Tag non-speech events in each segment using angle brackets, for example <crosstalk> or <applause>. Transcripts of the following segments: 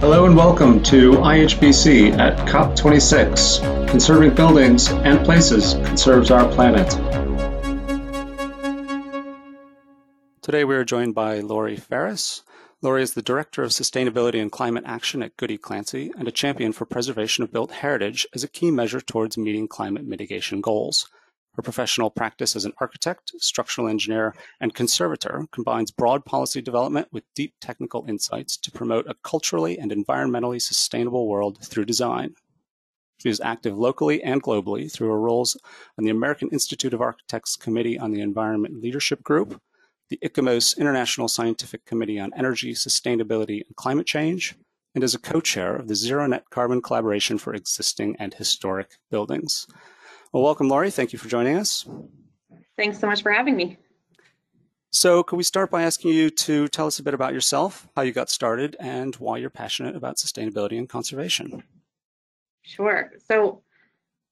Hello and welcome to IHBC at COP26. Conserving buildings and places conserves our planet. Today we are joined by Lori Ferris. Lori is the Director of Sustainability and Climate Action at Goody Clancy and a champion for preservation of built heritage as a key measure towards meeting climate mitigation goals. Her professional practice as an architect, structural engineer, and conservator combines broad policy development with deep technical insights to promote a culturally and environmentally sustainable world through design. She is active locally and globally through her roles on the American Institute of Architects Committee on the Environment Leadership Group, the ICOMOS International Scientific Committee on Energy, Sustainability, and Climate Change, and is a co-chair of the Zero Net Carbon Collaboration for Existing and Historic Buildings. Well, welcome, Lori. Thank you for joining us. Thanks so much for having me. So, could we start by asking you to tell us a bit about yourself, how you got started, and why you're passionate about sustainability and conservation? Sure. So,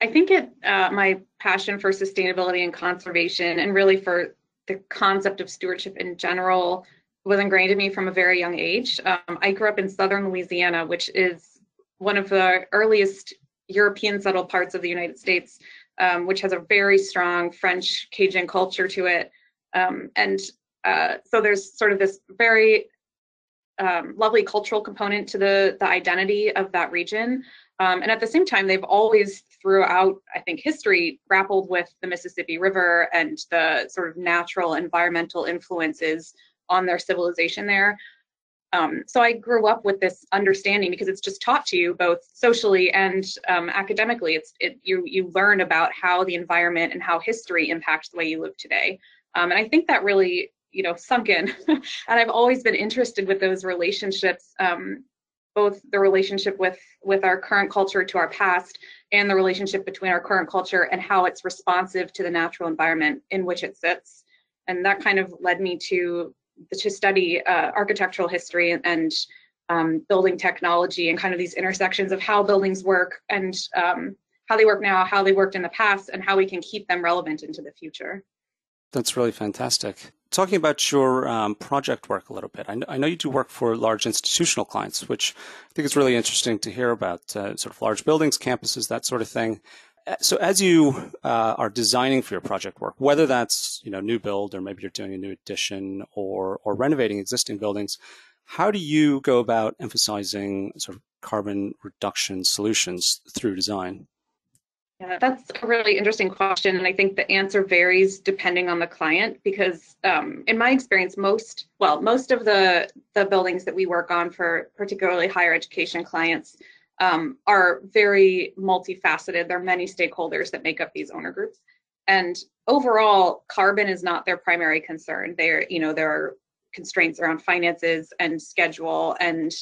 I think it uh, my passion for sustainability and conservation, and really for the concept of stewardship in general, was ingrained in me from a very young age. Um, I grew up in southern Louisiana, which is one of the earliest European settled parts of the United States um, which has a very strong French Cajun culture to it. Um, and uh, so there's sort of this very um, lovely cultural component to the, the identity of that region. Um, and at the same time, they've always, throughout, I think, history, grappled with the Mississippi River and the sort of natural environmental influences on their civilization there. Um, so I grew up with this understanding because it's just taught to you both socially and um, academically. It's it, you you learn about how the environment and how history impacts the way you live today, um, and I think that really you know sunk in. <laughs> and I've always been interested with those relationships, um, both the relationship with with our current culture to our past, and the relationship between our current culture and how it's responsive to the natural environment in which it sits. And that kind of led me to to study uh, architectural history and, um, building technology and kind of these intersections of how buildings work and um, how they work now, how they worked in the past, and how we can keep them relevant into the future. That's really fantastic. Talking about your um, project work a little bit, I know, I know, you do work for large institutional clients, which I think is really interesting to hear about, uh, sort of large buildings, campuses, that sort of thing. Uh, so as you uh, are designing for your project work, whether that's you know new build or maybe you're doing a new addition or or renovating existing buildings, how do you go about emphasizing sort of carbon reduction solutions through design? Yeah, that's a really interesting question, and I think the answer varies depending on the client. Because um, in my experience, most well, most of the the buildings that we work on for particularly higher education clients um, are very multifaceted. There are many stakeholders that make up these owner groups. And overall, carbon is not their primary concern. There, you know, there are constraints around finances and schedule and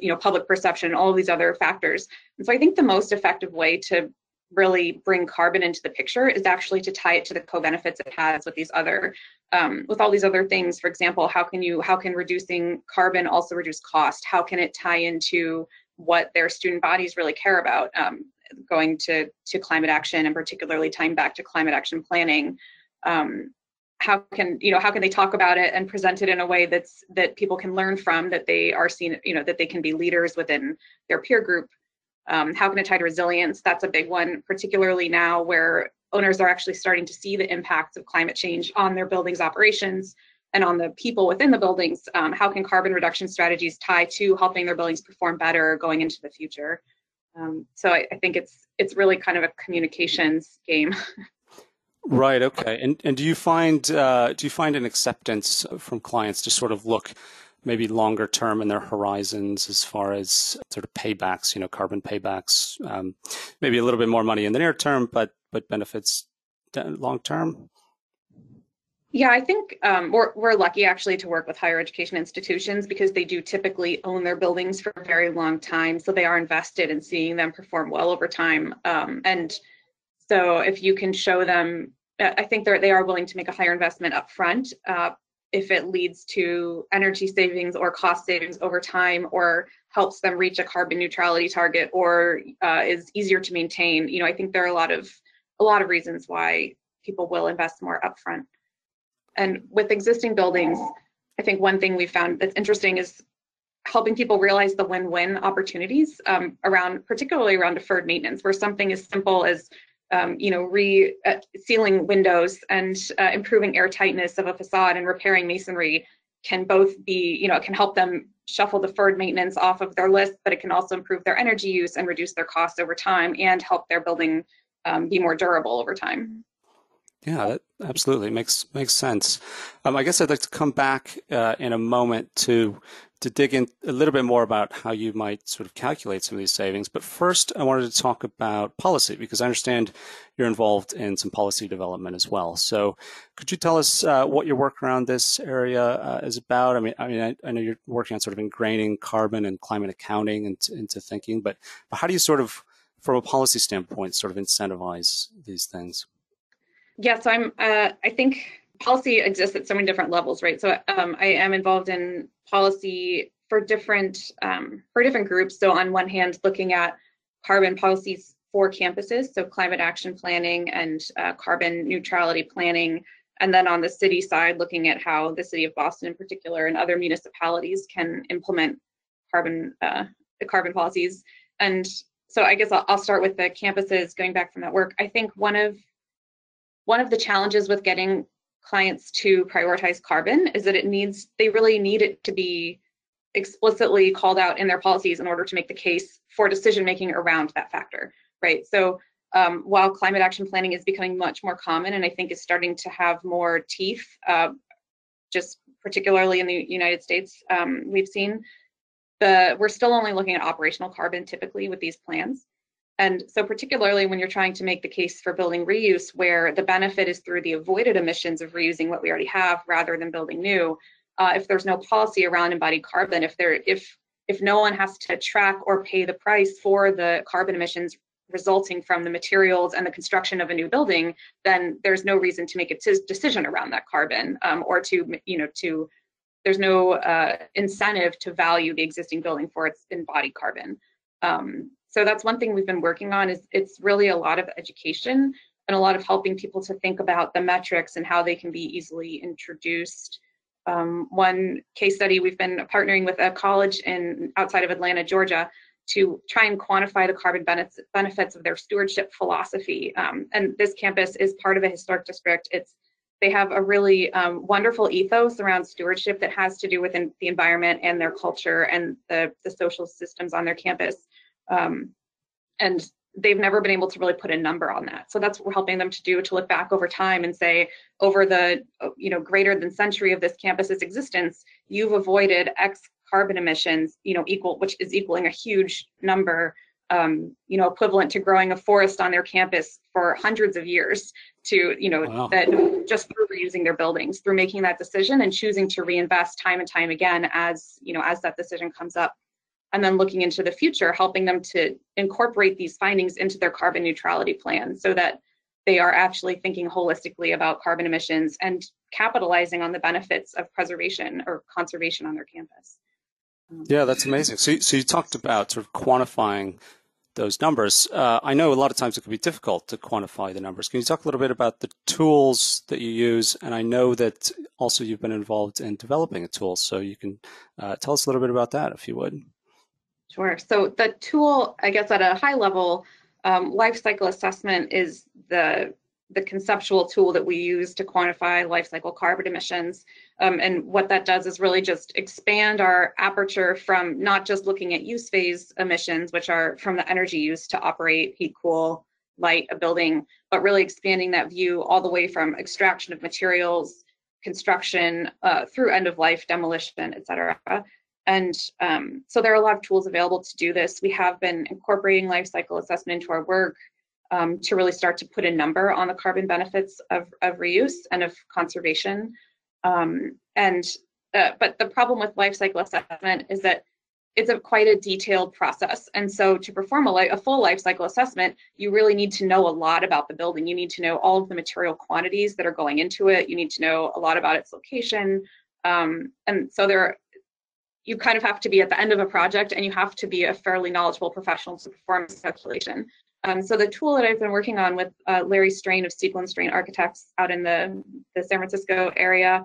you know public perception, all these other factors. And so I think the most effective way to really bring carbon into the picture is actually to tie it to the co-benefits it has with these other um, with all these other things for example how can you how can reducing carbon also reduce cost how can it tie into what their student bodies really care about um, going to, to climate action and particularly tying back to climate action planning. Um, how can you know how can they talk about it and present it in a way that's that people can learn from that they are seen you know that they can be leaders within their peer group um, how can it tie to resilience that's a big one particularly now where owners are actually starting to see the impacts of climate change on their buildings operations and on the people within the buildings, um, how can carbon reduction strategies tie to helping their buildings perform better going into the future? Um, so I, I, think it's it's really kind of a communications game. <laughs> right. Okay. And and do you find uh, do you find an acceptance from clients to sort of look maybe longer term in their horizons as far as sort of paybacks, you know, carbon paybacks, um, maybe a little bit more money in the near term, but but benefits long term? Yeah, I think um, we're, we're lucky actually to work with higher education institutions because they do typically own their buildings for a very long time. So they are invested in seeing them perform well over time. Um, and so if you can show them, I think they're, they are willing to make a higher investment up front uh, if it leads to energy savings or cost savings over time or helps them reach a carbon neutrality target or uh, is easier to maintain. You know, I think there are a lot of a lot of reasons why people will invest more upfront. And with existing buildings, I think one thing we found that's interesting is helping people realize the win-win opportunities um, around, particularly around deferred maintenance, where something as simple as um, you know, re uh, sealing windows and uh, improving air tightness of a facade and repairing masonry can both be, you know, it can help them shuffle deferred maintenance off of their list, but it can also improve their energy use and reduce their costs over time and help their building um, be more durable over time. Yeah, that absolutely makes makes sense. Um, I guess I'd like to come back uh, in a moment to to dig in a little bit more about how you might sort of calculate some of these savings. But first, I wanted to talk about policy because I understand you're involved in some policy development as well. So, could you tell us uh, what your work around this area uh, is about? I mean, I mean, I, I, know you're working on sort of ingraining carbon and climate accounting into, into thinking, but, but how do you sort of, from a policy standpoint, sort of incentivize these things? Yeah, so I'm. Uh, I think policy exists at so many different levels, right? So um, I am involved in policy for different um, for different groups. So on one hand, looking at carbon policies for campuses, so climate action planning and uh, carbon neutrality planning, and then on the city side, looking at how the city of Boston in particular and other municipalities can implement carbon uh, the carbon policies. And so I guess I'll, I'll start with the campuses. Going back from that work, I think one of one of the challenges with getting clients to prioritize carbon is that it needs, they really need it to be explicitly called out in their policies in order to make the case for decision making around that factor, right? So um, while climate action planning is becoming much more common and I think is starting to have more teeth, uh, just particularly in the United States, um, we've seen the we're still only looking at operational carbon typically with these plans. And so particularly when you're trying to make the case for building reuse, where the benefit is through the avoided emissions of reusing what we already have rather than building new, uh, if there's no policy around embodied carbon, if there if if no one has to track or pay the price for the carbon emissions resulting from the materials and the construction of a new building, then there's no reason to make a decision around that carbon um, or to you know to there's no uh, incentive to value the existing building for its embodied carbon. Um, so that's one thing we've been working on is it's really a lot of education and a lot of helping people to think about the metrics and how they can be easily introduced. Um, one case study, we've been partnering with a college in outside of Atlanta, Georgia, to try and quantify the carbon benefits, of their stewardship philosophy. Um, and this campus is part of a historic district. It's they have a really um, wonderful ethos around stewardship that has to do with the environment and their culture and the, the social systems on their campus. Um, and they've never been able to really put a number on that. So that's what we're helping them to do to look back over time and say, over the you know greater than century of this campus's existence, you've avoided X carbon emissions, you know, equal which is equaling a huge number, um, you know, equivalent to growing a forest on their campus for hundreds of years. To you know wow. that just through reusing their buildings, through making that decision and choosing to reinvest time and time again as you know as that decision comes up and then looking into the future, helping them to incorporate these findings into their carbon neutrality plan so that they are actually thinking holistically about carbon emissions and capitalizing on the benefits of preservation or conservation on their campus. Um, yeah, that's amazing. So, so you talked about sort of quantifying those numbers. Uh, I know a lot of times it can be difficult to quantify the numbers. Can you talk a little bit about the tools that you use? And I know that also you've been involved in developing a tool, so you can uh, tell us a little bit about that if you would. Sure. So the tool, I guess at a high level, um, life cycle assessment is the the conceptual tool that we use to quantify life cycle carbon emissions. Um, and what that does is really just expand our aperture from not just looking at use phase emissions, which are from the energy used to operate, heat, cool, light a building, but really expanding that view all the way from extraction of materials, construction, uh, through end of life, demolition, et cetera. And um, so there are a lot of tools available to do this. We have been incorporating life cycle assessment into our work um, to really start to put a number on the carbon benefits of, of reuse and of conservation. Um, and uh, but the problem with life cycle assessment is that it's a quite a detailed process. And so to perform a, a full life cycle assessment, you really need to know a lot about the building. You need to know all of the material quantities that are going into it. You need to know a lot about its location. Um, and so there you kind of have to be at the end of a project and you have to be a fairly knowledgeable professional to perform this calculation. Um, so the tool that I've been working on with uh, Larry Strain of Siegel and Strain Architects out in the, the San Francisco area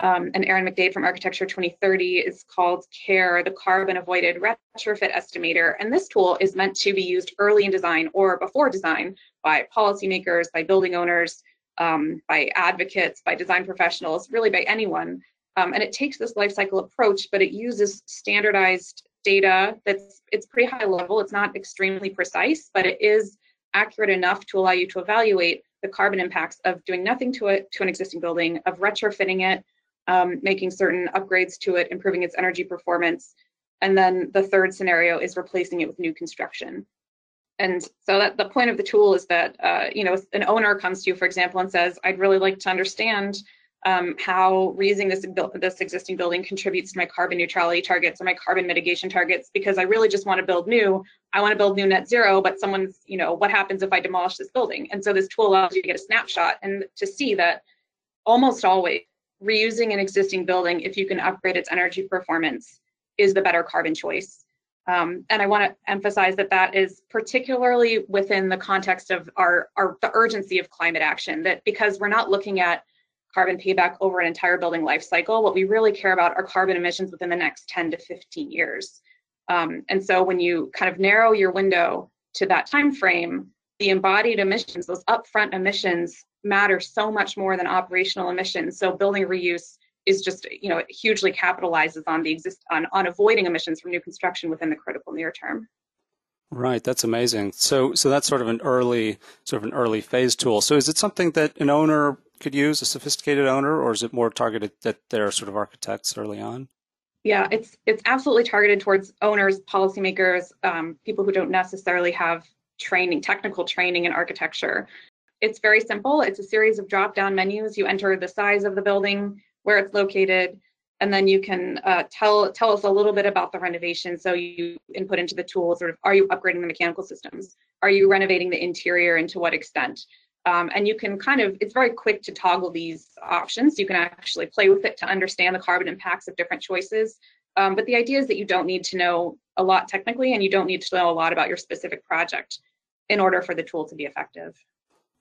um, and Erin McDade from Architecture 2030 is called CARE, the Carbon Avoided Retrofit Estimator. And this tool is meant to be used early in design or before design by policymakers, by building owners, um, by advocates, by design professionals, really by anyone. Um, and it takes this life cycle approach, but it uses standardized data that's it's pretty high level. It's not extremely precise, but it is accurate enough to allow you to evaluate the carbon impacts of doing nothing to it to an existing building, of retrofitting it, um, making certain upgrades to it, improving its energy performance. And then the third scenario is replacing it with new construction. And so that the point of the tool is that, uh, you know, an owner comes to you, for example, and says, I'd really like to understand um, how reusing this, this existing building contributes to my carbon neutrality targets or my carbon mitigation targets, because I really just want to build new. I want to build new net zero, but someone's, you know, what happens if I demolish this building? And so this tool allows you to get a snapshot and to see that almost always reusing an existing building, if you can upgrade its energy performance, is the better carbon choice. Um, and I want to emphasize that that is particularly within the context of our, our the urgency of climate action. That because we're not looking at carbon payback over an entire building life cycle, what we really care about are carbon emissions within the next 10 to 15 years. Um, and so when you kind of narrow your window to that time frame, the embodied emissions, those upfront emissions, matter so much more than operational emissions. So building reuse is just, you know, it hugely capitalizes on the exist on, on avoiding emissions from new construction within the critical near term. Right, that's amazing. So, so that's sort of an early, sort of an early phase tool. So, is it something that an owner could use, a sophisticated owner, or is it more targeted that they're sort of architects early on? Yeah, it's it's absolutely targeted towards owners, policymakers, um, people who don't necessarily have training, technical training in architecture. It's very simple. It's a series of drop-down menus. You enter the size of the building, where it's located, and then you can uh, tell tell us a little bit about the renovation. So you input into the tool sort of, are you upgrading the mechanical systems? Are you renovating the interior and to what extent? Um, and you can kind of, it's very quick to toggle these options. You can actually play with it to understand the carbon impacts of different choices. Um, but the idea is that you don't need to know a lot technically and you don't need to know a lot about your specific project in order for the tool to be effective.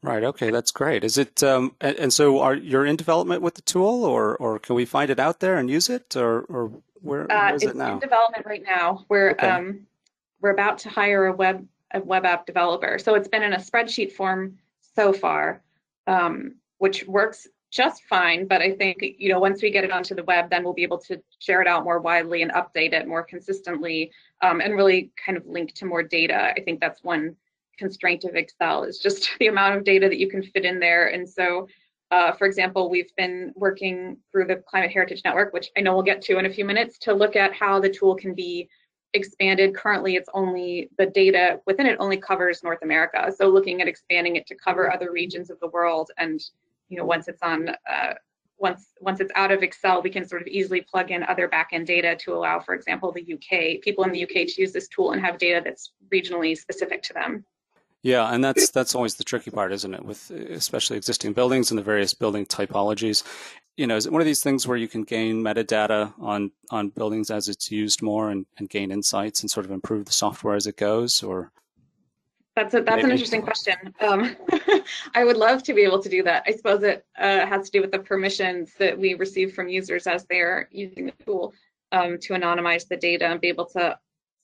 Right. Okay, that's great. Is it um, and, and, so are you're in development with the tool, or or can we find it out there and use it, or or where, uh, where is it now? It's in development right now. We're okay. um, we're about to hire a web a web app developer. So it's been in a spreadsheet form so far, um, which works just fine. But I think you know once we get it onto the web, then we'll be able to share it out more widely and update it more consistently, um, and really kind of link to more data. I think that's one constraint of Excel is just <laughs> the amount of data that you can fit in there. And so, uh, for example, we've been working through the Climate Heritage Network, which I know we'll get to in a few minutes, to look at how the tool can be expanded. Currently, it's only the data within it only covers North America. So looking at expanding it to cover other regions of the world. And you know, once it's on, uh, once once it's out of Excel, we can sort of easily plug in other backend data to allow, for example, the UK people in the UK to use this tool and have data that's regionally specific to them. Yeah, and that's that's always the tricky part, isn't it? With especially existing buildings and the various building typologies. You know, is it one of these things where you can gain metadata on on buildings as it's used more and, and gain insights and sort of improve the software as it goes, or? That's a, that's Maybe. an interesting question. Um, <laughs> I would love to be able to do that. I suppose it uh, has to do with the permissions that we receive from users as they're using the tool um, to anonymize the data and be able to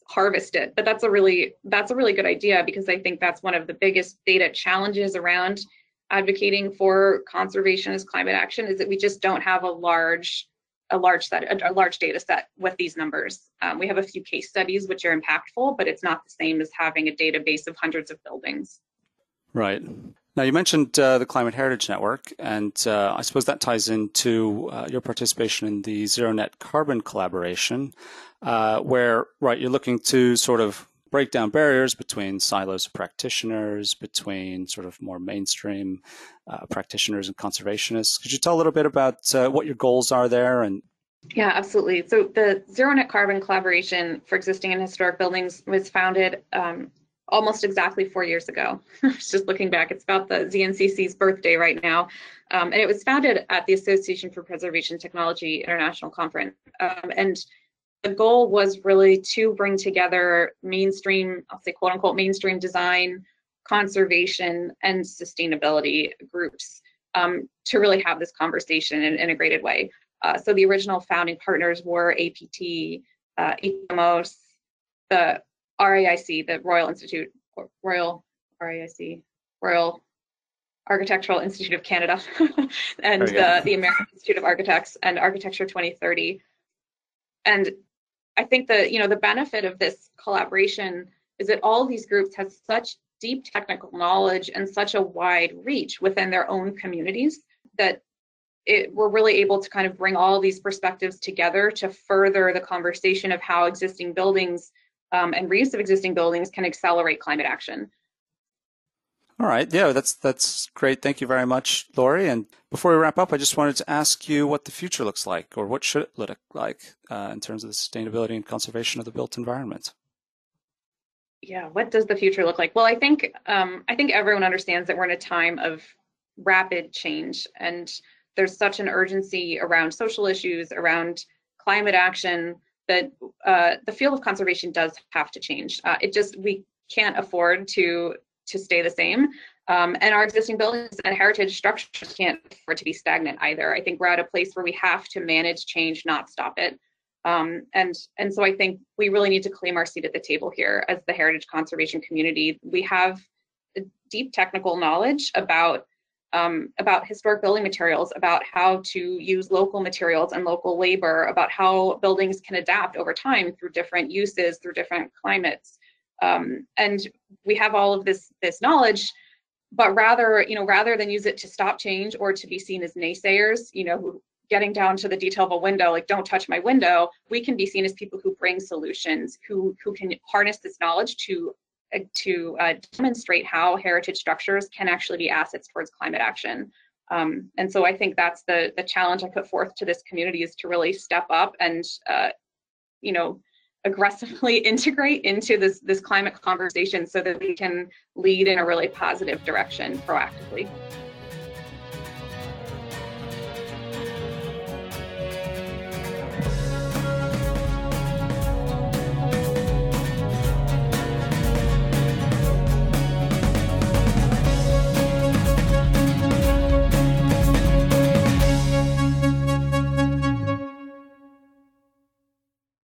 harvest it. But that's a really that's a really good idea because I think that's one of the biggest data challenges around advocating for conservation as climate action is that we just don't have a large a large set a, a large data set with these numbers. Um, we have a few case studies which are impactful, but it's not the same as having a database of hundreds of buildings. Right. Now, you mentioned uh, the Climate Heritage Network, and uh, I suppose that ties into uh, your participation in the Zero Net Carbon collaboration, uh, where, right, you're looking to sort of break down barriers between silos of practitioners, between sort of more mainstream uh, practitioners and conservationists. Could you tell a little bit about uh, what your goals are there and yeah, absolutely. So the Zero Net Carbon collaboration for existing and historic buildings was founded um, almost exactly four years ago. <laughs> just looking back, it's about the ZNCC's birthday right now. Um, and it was founded at the Association for Preservation Technology International Conference. Um, and the goal was really to bring together mainstream, I'll say quote unquote, mainstream design, conservation, and sustainability groups um, to really have this conversation in an integrated way. Uh, so the original founding partners were APT, uh, the RAIC, the Royal Institute, Royal RAIC, Royal Architectural Institute of Canada, <laughs> and the, the American Institute of Architects and Architecture 2030. And I think the you know the benefit of this collaboration is that all these groups have such deep technical knowledge and such a wide reach within their own communities that it, we're really able to kind of bring all these perspectives together to further the conversation of how existing buildings um, and reuse of existing buildings can accelerate climate action. All right. Yeah, that's that's great. Thank you very much, Lori. And before we wrap up, I just wanted to ask you what the future looks like, or what should it look like uh, in terms of the sustainability and conservation of the built environment. Yeah, what does the future look like? Well, I think um, I think everyone understands that we're in a time of rapid change, and there's such an urgency around social issues, around climate action, that uh, the field of conservation does have to change. Uh, it just we can't afford to to stay the same. Um, and our existing buildings and heritage structures can't afford to be stagnant either. I think we're at a place where we have to manage change, not stop it. Um, and and so I think we really need to claim our seat at the table here as the heritage conservation community. We have deep technical knowledge about um, about historic building materials, about how to use local materials and local labor, about how buildings can adapt over time through different uses, through different climates. Um, and we have all of this this knowledge, but rather, you know, rather than use it to stop change or to be seen as naysayers, you know, getting down to the detail of a window, like don't touch my window, we can be seen as people who bring solutions, who who can harness this knowledge to to uh, demonstrate how heritage structures can actually be assets towards climate action. Um, and so I think that's the the challenge I put forth to this community is to really step up and uh, you know aggressively <laughs> integrate into this this climate conversation so that we can lead in a really positive direction proactively.